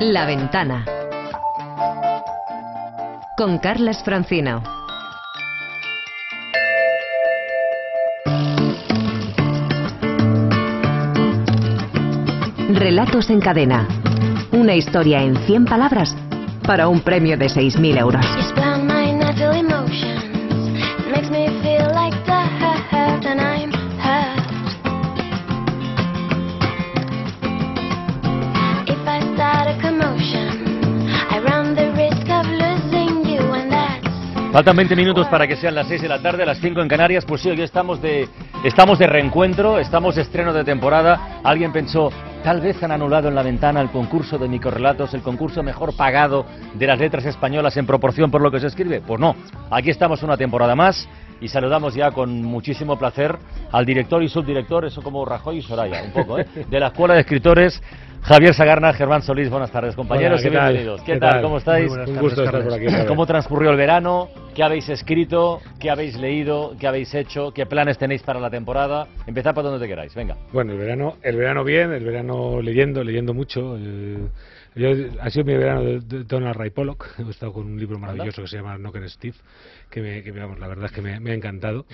La Ventana. Con Carlas Francino. Relatos en cadena. Una historia en 100 palabras para un premio de 6.000 euros. Faltan 20 minutos para que sean las 6 de la tarde, las 5 en Canarias. Pues sí, hoy estamos de, estamos de reencuentro, estamos de estreno de temporada. Alguien pensó, tal vez han anulado en la ventana el concurso de microrelatos, el concurso mejor pagado de las letras españolas en proporción por lo que se escribe. Pues no, aquí estamos una temporada más y saludamos ya con muchísimo placer al director y subdirector, eso como Rajoy y Soraya, un poco, ¿eh? de la Escuela de Escritores Javier Sagarna, Germán Solís, buenas tardes, compañeros y bienvenidos. ¿Qué, tal? ¿Cómo estáis? Un gusto estar por aquí. ¿Cómo transcurrió el verano? ¿Qué habéis escrito? ¿Qué habéis leído? ¿Qué habéis hecho? ¿Qué planes tenéis para la temporada? Empezad por donde te queráis, venga. Bueno, el verano, el verano bien, el verano leyendo, leyendo mucho. Eh, yo, ha sido mi verano de, Donald Ray Pollock. He estado con un libro maravilloso que se llama Knocker Steve, que, me, que vamos, la verdad es que me, ha encantado.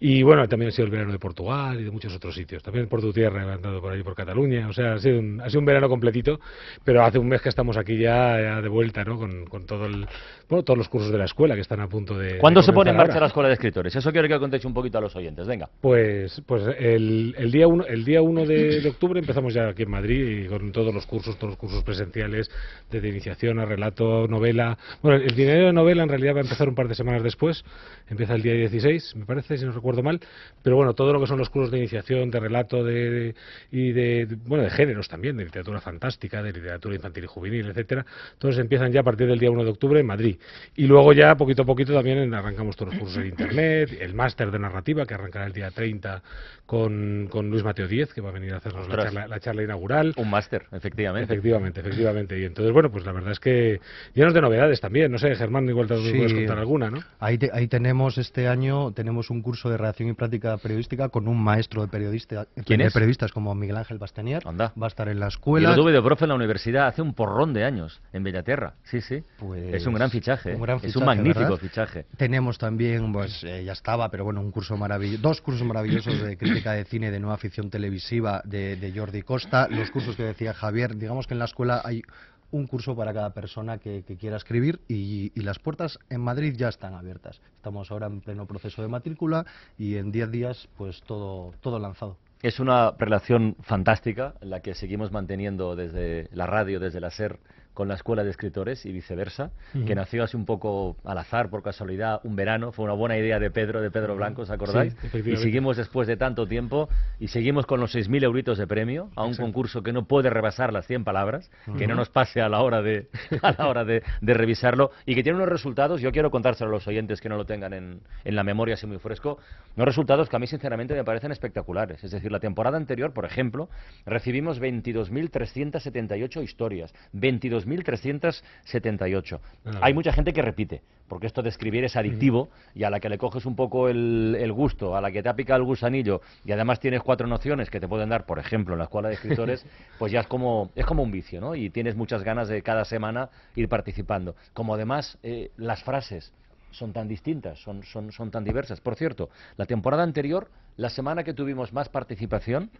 Y bueno, también ha sido el verano de Portugal y de muchos otros sitios. También por tu tierra he andado por ahí, por Cataluña. O sea, ha sido un, ha sido un verano completito, pero hace un mes que estamos aquí ya, de vuelta, ¿no? Con, con todo el, bueno, todos los cursos de la escuela que están a punto de. ¿Cuándo se pone en marcha la escuela de escritores? Eso quiero que contéis un poquito a los oyentes. Venga. Pues, pues el, el día 1 el día uno de, de octubre empezamos ya aquí en Madrid y con todos los cursos, todos los cursos presenciales de de iniciación a relato, novela. Bueno, el dinero de novela en realidad va a empezar un par de semanas después, empieza el día 16, me parece, si no recuerdo mal, pero bueno, todo lo que son los cursos de iniciación, de relato de, y de, bueno, de géneros también, de literatura fantástica, de literatura infantil y juvenil, etcétera, todos empiezan ya a partir del día 1 de octubre en Madrid. Y luego ya, poquito a poquito, también arrancamos todos los cursos en Internet, el máster de narrativa, que arrancará el día 30 con, con Luis Mateo Díez, que va a venir a hacernos la charla, la charla, inaugural. Un máster, efectivamente. Efectivamente, efectivamente. Y entonces, bueno, pues la verdad es que llenos de novedades también. No sé, Germán, igual te puedes contar alguna, ¿no? Ahí, ahí tenemos este año, tenemos un curso de redacción y práctica periodística con un maestro de, periodista, de periodistas como Miguel Ángel Bastanier. Anda. Va a estar en la escuela. Yo lo tuve de profe en la universidad hace un porrón de años, en Bellaterra. Sí, sí. Pues es un gran fichaje. es un magnífico fichaje. Tenemos también, pues eh, ya estaba, pero bueno, un curso maravilloso, dos cursos maravillosos de crítica de cine de nueva ficción televisiva de, de Jordi Costa. Los cursos que decía Javier, digamos que en la escuela hay un curso para cada persona que, quiera escribir y, las puertas en Madrid ya están abiertas. Estamos ahora en pleno proceso de matrícula y en 10 días pues todo, todo lanzado. Es una relación fantástica la que seguimos manteniendo desde la radio, desde la SER con la Escuela de Escritores y viceversa, que nació así un poco al azar, por casualidad, un verano. Fue una buena idea de Pedro, de Pedro Blanco, ¿os acordáis? y seguimos después de tanto tiempo y seguimos con los 6.000 euritos de premio a un concurso que no puede rebasar las 100 palabras, que no nos pase a la hora, de, a la hora de, revisarlo y que tiene unos resultados, yo quiero contárselo a los oyentes que no lo tengan en, en la memoria así muy fresco, unos resultados que a mí sinceramente me parecen espectaculares. Es decir, la temporada anterior, por ejemplo, recibimos 22.378 historias, 22 2.378. Hay mucha gente que repite, porque esto de escribir es adictivo y a la que le coges un poco el, gusto, a la que te ha picado el gusanillo y además tienes cuatro nociones que te pueden dar, por ejemplo, en la escuela de escritores, pues ya es como, es como un vicio, ¿no? Y tienes muchas ganas de cada semana ir participando. Como además eh, las frases son tan distintas, son, son, son tan diversas. Por cierto, la temporada anterior, la semana que tuvimos más participación,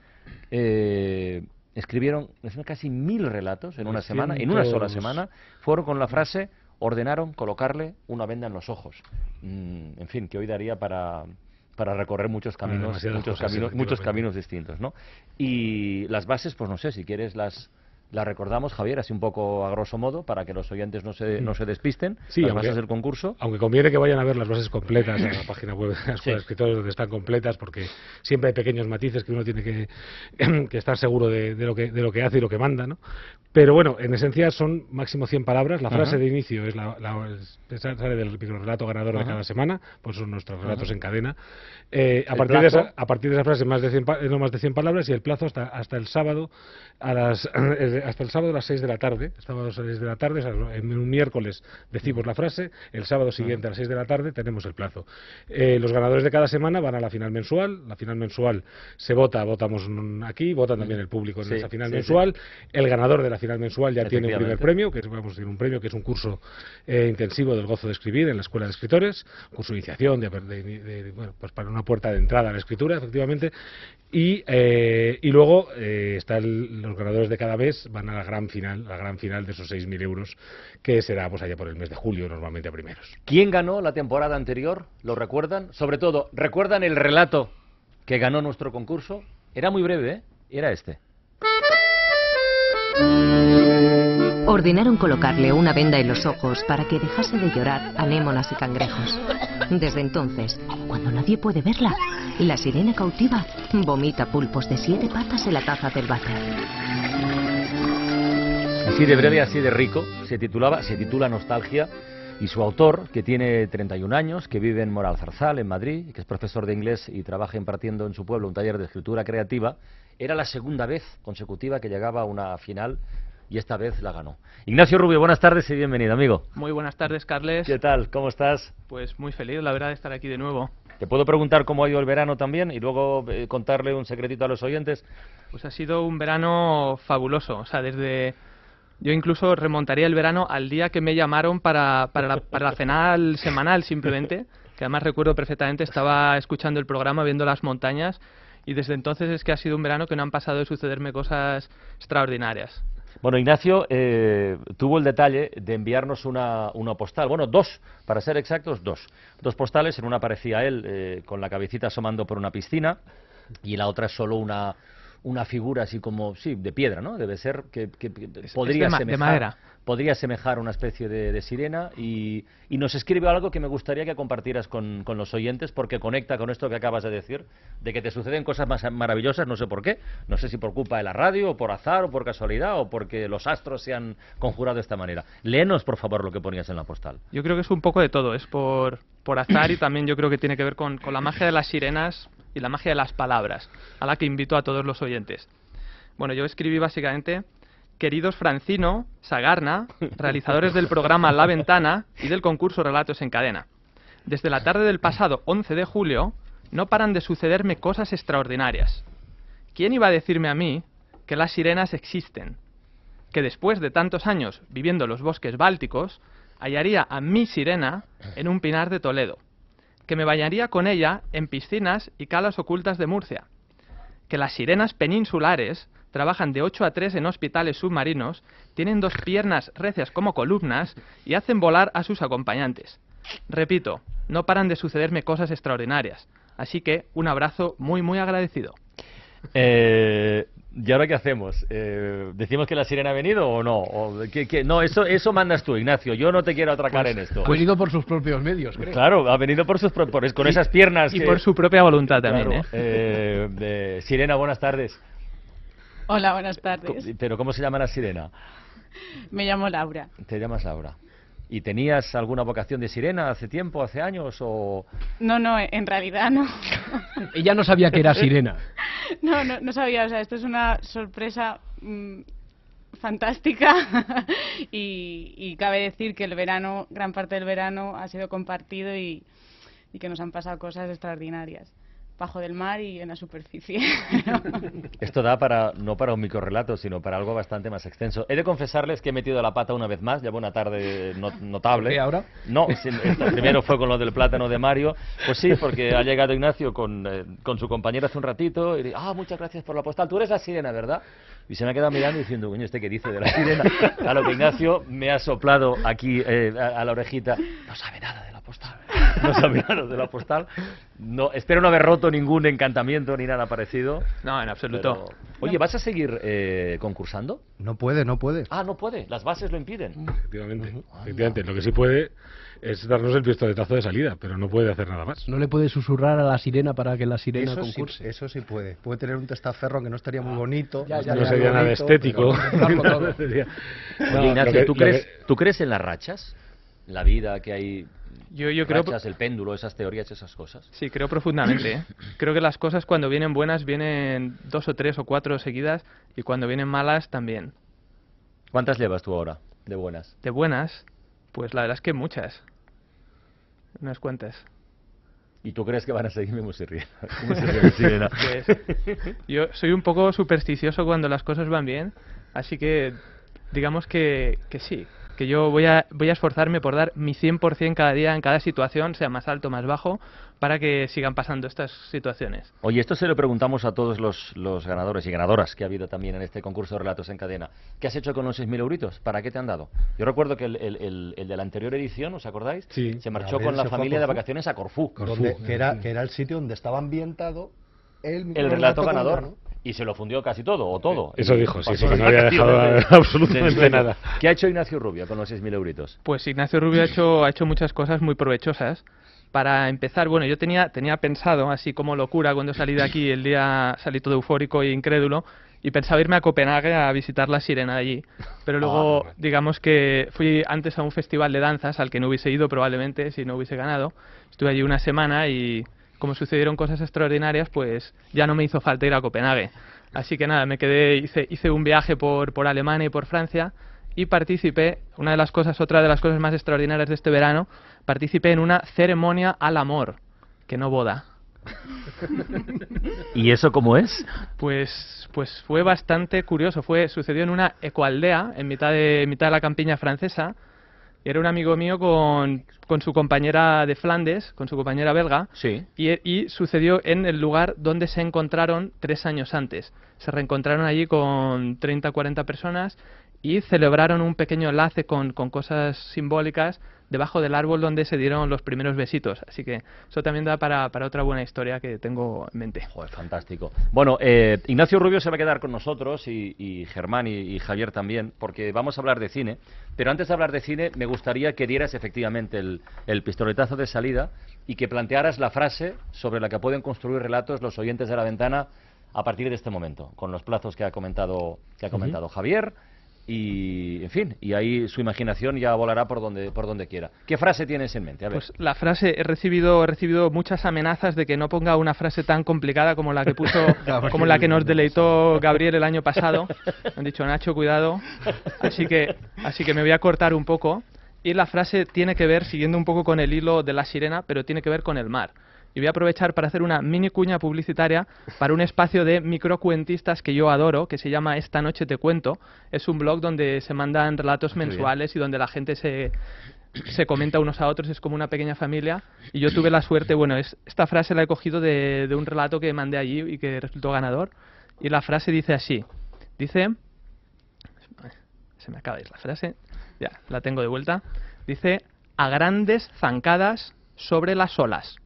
eh, escribieron casi mil relatos en una semana, en una sola semana, fueron con la frase ordenaron colocarle una venda en los ojos. Mm, en fin, que hoy daría para, para recorrer muchos caminos, muchos caminos, muchos caminos distintos, ¿no? Y las bases, pues no sé, si quieres las la recordamos, Javier, así un poco a grosso modo, para que los oyentes no se, no se despisten. Sí, las bases del concurso. Aunque conviene que vayan a ver las bases completas en la página web de la Escuela de Escritores, donde están completas, porque siempre hay pequeños matices que uno tiene que, que estar seguro de, lo que, de lo que hace y lo que manda, ¿no? Pero bueno, en esencia son máximo 100 palabras. La frase de inicio es la, sale del relato ganador de cada semana, pues son nuestros relatos en cadena. Eh, a, partir de esa, a partir de esa frase, más de 100, no más de 100 palabras y el plazo hasta, hasta el sábado a las desde, hasta el sábado a las 6 de la tarde, sábado a las 6 de la tarde, en un miércoles decimos la frase, el sábado siguiente a las 6 de la tarde tenemos el plazo. Eh, los ganadores de cada semana van a la final mensual, la final mensual se vota, votamos aquí, votan también el público en esa final mensual, el ganador de la final mensual ya tiene un primer premio, que es, vamos a decir, un premio que es un curso eh, intensivo del gozo de escribir en la Escuela de Escritores, curso de iniciación, de, bueno, pues para una puerta de entrada a la escritura, efectivamente, y, eh, y luego eh, están los ganadores de cada mes van a la gran final, la gran final de esos 6.000 euros, que será pues allá por el mes de julio, normalmente a primeros. ¿Quién ganó la temporada anterior? ¿Lo recuerdan? Sobre todo, ¿recuerdan el relato que ganó nuestro concurso? Era muy breve, ¿eh? Era este. Ordenaron colocarle una venda en los ojos para que dejase de llorar anémonas y cangrejos. Desde entonces, cuando nadie puede verla, la sirena cautiva vomita pulpos de siete patas en la taza del váter. Así de breve, así de rico, se titulaba, se titula Nostalgia y su autor, que tiene 31 años, que vive en Moral Zarzal, en Madrid, que es profesor de inglés y trabaja impartiendo en su pueblo un taller de escritura creativa, era la segunda vez consecutiva que llegaba a una final y esta vez la ganó. Ignacio Rubio, buenas tardes y bienvenido, amigo. Muy buenas tardes, Carles. ¿Qué tal? ¿Cómo estás? Pues muy feliz, la verdad, de estar aquí de nuevo. ¿Te puedo preguntar cómo ha ido el verano también y luego eh, contarle un secretito a los oyentes? Pues ha sido un verano fabuloso, o sea, desde... Yo incluso remontaría el verano al día que me llamaron para, para, la, para la cenal semanal simplemente, que además recuerdo perfectamente, estaba escuchando el programa, viendo las montañas, y desde entonces es que ha sido un verano que no han pasado de sucederme cosas extraordinarias. Bueno, Ignacio eh, tuvo el detalle de enviarnos una, una, postal, bueno, dos, para ser exactos, dos. Dos postales, en una aparecía él eh, con la cabecita asomando por una piscina y en la otra es solo una, una figura así como, sí, de piedra, ¿no? Debe ser que, podría de, semejar, madera. Podría semejar una especie de, sirena y, nos escribe algo que me gustaría que compartieras con, los oyentes porque conecta con esto que acabas de decir, de que te suceden cosas más maravillosas, no sé por qué, no sé si por culpa de la radio o por azar o por casualidad o porque los astros se han conjurado de esta manera. Léenos, por favor, lo que ponías en la postal. Yo creo que es un poco de todo, es por, por azar y también yo creo que tiene que ver con la magia de las sirenas y la magia de las palabras, a la que invito a todos los oyentes. Bueno, yo escribí básicamente, queridos Francino, Sagarna, realizadores del programa La Ventana y del concurso Relatos en Cadena. Desde la tarde del pasado 11 de julio, no paran de sucederme cosas extraordinarias. ¿Quién iba a decirme a mí que las sirenas existen? Que después de tantos años viviendo en los bosques bálticos, hallaría a mi sirena en un pinar de Toledo que me bañaría con ella en piscinas y calas ocultas de Murcia, que las sirenas peninsulares trabajan de 8 a 3 en hospitales submarinos, tienen dos piernas recias como columnas y hacen volar a sus acompañantes. Repito, no paran de sucederme cosas extraordinarias, así que un abrazo muy muy agradecido. Eh, ¿Y ahora qué hacemos? Eh, ¿Decimos que la sirena ha venido o no? ¿O No, eso, eso mandas tú, Ignacio. Yo no te quiero atracar pues en esto. Ha venido por sus propios medios, creo. Claro, ha venido por sus propios... con esas piernas. Y por su propia voluntad también, ¿eh? ¿eh? Sirena, buenas tardes. Hola, buenas tardes. ¿Pero cómo se llama la sirena? Me llamo Laura. Te llamas Laura. ¿Y tenías alguna vocación de sirena hace tiempo, hace años o...? No, no, en realidad no. Ella no sabía que era sirena. no, no, no sabía, o sea, esto es una sorpresa mmm, fantástica y, y, cabe decir que el verano, gran parte del verano ha sido compartido y, y que nos han pasado cosas extraordinarias bajo del mar y en la superficie. Esto da para no para un microrelato, sino para algo bastante más extenso. He de confesarles que he metido la pata una vez más, llevo una tarde notable. ¿Qué ahora? No, primero fue con lo del plátano de Mario. Pues sí, porque ha llegado Ignacio con, eh, con su compañero hace un ratito y ah, muchas gracias por la postal. Tú eres la sirena, ¿verdad? Y se me ha quedado mirando diciendo, coño, ¿este qué dice de la sirena? A lo que Ignacio me ha soplado aquí eh, a, a la orejita. No sabe nada de la postal. No sabe nada de la postal. No, espero no haber roto ningún encantamiento ni nada parecido. No, en absoluto. Pero... Oye, ¿vas a seguir eh, concursando? No puede, no puede. Ah, no puede. Las bases lo impiden. Efectivamente. Uh -huh. Efectivamente. Lo que sí puede es darnos el pistoletazo de salida, pero no puede hacer nada más. No le puede susurrar a la sirena para que la sirena eso concurse. Sí, eso sí puede. Puede tener un testaferro que no estaría muy bonito. Ya, ya, no ya, sería nada bonito, estético. Pero... sería... no, Oye, Ignacio, que, ¿tú, crees, que... ¿tú crees en las rachas? La vida que hay yo, yo creo el péndulo, esas teorías, esas cosas. Sí, creo profundamente. ¿eh? creo que las cosas cuando vienen buenas vienen dos o tres o cuatro seguidas y cuando vienen malas también. ¿Cuántas llevas tú ahora, de buenas? De buenas, pues la verdad es que muchas. Unas cuantas. ¿Y tú crees que van a seguirme muy riendo? Pues, yo soy un poco supersticioso cuando las cosas van bien, así que digamos que, que sí, que yo voy a, voy a esforzarme por dar mi 100% cada día en cada situación, sea más alto, más bajo, para que sigan pasando estas situaciones. Oye, esto se lo preguntamos a todos los, los ganadores y ganadoras que ha habido también en este concurso de relatos en cadena. ¿Qué has hecho con los 6.000 euritos? ¿Para qué te han dado? Yo recuerdo que el, el- el- el de la anterior edición, ¿os acordáis? Sí. Se marchó con la familia de Corfú. vacaciones a Corfú. Donde- que, era, que era el sitio donde estaba ambientado el, El relato ganador. Y se lo fundió casi todo, o todo. Eso dijo, sí, pasó sí, que las no había dejado vacaciones absolutamente nada. ¿Qué ha hecho Ignacio Rubio con los 6.000 euritos? Pues Ignacio Rubio ha hecho, ha hecho muchas cosas muy provechosas. Para empezar, bueno, yo tenía, tenía pensado, así como locura, cuando salí de aquí, el día salí todo eufórico e incrédulo, y pensaba irme a Copenhague a visitar la sirena de allí. Pero luego, digamos que fui antes a un festival de danzas al que no hubiese ido probablemente si no hubiese ganado. Estuve allí una semana y como sucedieron cosas extraordinarias, pues ya no me hizo falta ir a Copenhague. Así que nada, me quedé, hice, hice un viaje por, por Alemania y por Francia y participé, una de las cosas, otra de las cosas más extraordinarias de este verano, participé en una ceremonia al amor, que no boda. ¿Y eso cómo es? Pues, pues fue bastante curioso. Fue, sucedió en una ecoaldea, en mitad de, en mitad de la campiña francesa. Era un amigo mío con, con su compañera de Flandes, con su compañera belga. Sí. Y, y sucedió en el lugar donde se encontraron tres años antes. Se reencontraron allí con 30 40 personas y celebraron un pequeño enlace con, con cosas simbólicas debajo del árbol donde se dieron los primeros besitos. Así que eso también da para, para otra buena historia que tengo en mente. Joder, fantástico. Bueno, eh, Ignacio Rubio se va a quedar con nosotros y, y Germán y, y Javier también, porque vamos a hablar de cine. Pero antes de hablar de cine, me gustaría que dieras efectivamente el, el pistoletazo de salida y que plantearas la frase sobre la que pueden construir relatos los oyentes de la ventana a partir de este momento, con los plazos que ha comentado, que ha comentado Javier. Y, en fin, y ahí su imaginación ya volará por donde, por donde quiera. ¿Qué frase tienes en mente? A ver. Pues la frase, he recibido, he recibido muchas amenazas de que no ponga una frase tan complicada como la que puso, como la que nos deleitó Gabriel el año pasado. Me han dicho, Nacho, cuidado. Así que, así que me voy a cortar un poco. Y la frase tiene que ver, siguiendo un poco con el hilo de la sirena, pero tiene que ver con el mar. Y voy a aprovechar para hacer una mini cuña publicitaria para un espacio de microcuentistas que yo adoro, que se llama Esta Noche Te Cuento. Es un blog donde se mandan relatos mensuales y donde la gente se, se comenta unos a otros, es como una pequeña familia. Y yo tuve la suerte, bueno, es, esta frase la he cogido de, de un relato que mandé allí y que resultó ganador. Y la frase dice así: Dice. Se me acaba de ir la frase, ya, la tengo de vuelta. Dice: A grandes zancadas sobre las olas.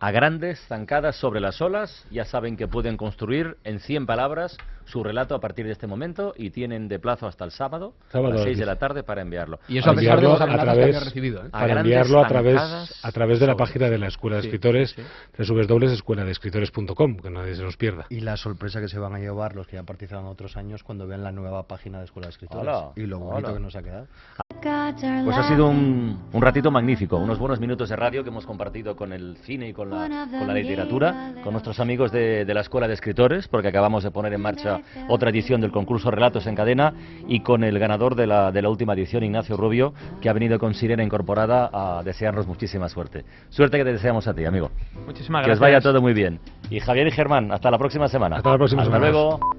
A grandes zancadas sobre las olas, ya saben que pueden construir en 100 palabras su relato a partir de este momento y tienen de plazo hasta el sábado, Sábado, a las 6 de dice. la tarde para enviarlo. Y eso a pesar de los a que través- había recibido. ¿eh? Para enviarlo a través, a través de la página de la Escuela de Sí, Escritores, sí, www.escueladeescritores.com, que nadie se nos pierda. Y la sorpresa que se van a llevar los que ya participan en otros años cuando vean la nueva página de Escuela de Escritores. Hola, y lo bonito hola. que nos ha quedado. Pues ha sido un, un ratito magnífico, unos buenos minutos de radio que hemos compartido con el cine y con la, con la literatura, con nuestros amigos de, de la Escuela de Escritores, porque acabamos de poner en marcha otra edición del concurso Relatos en Cadena, y con el ganador de la, de la última edición, Ignacio Rubio, que ha venido con Sirena incorporada a desearnos muchísima suerte. Suerte que te deseamos a ti, amigo. Muchísimas Que os gracias. vaya todo muy bien. Y Javier y Germán, hasta la próxima semana. Hasta la próxima Hasta semana. luego.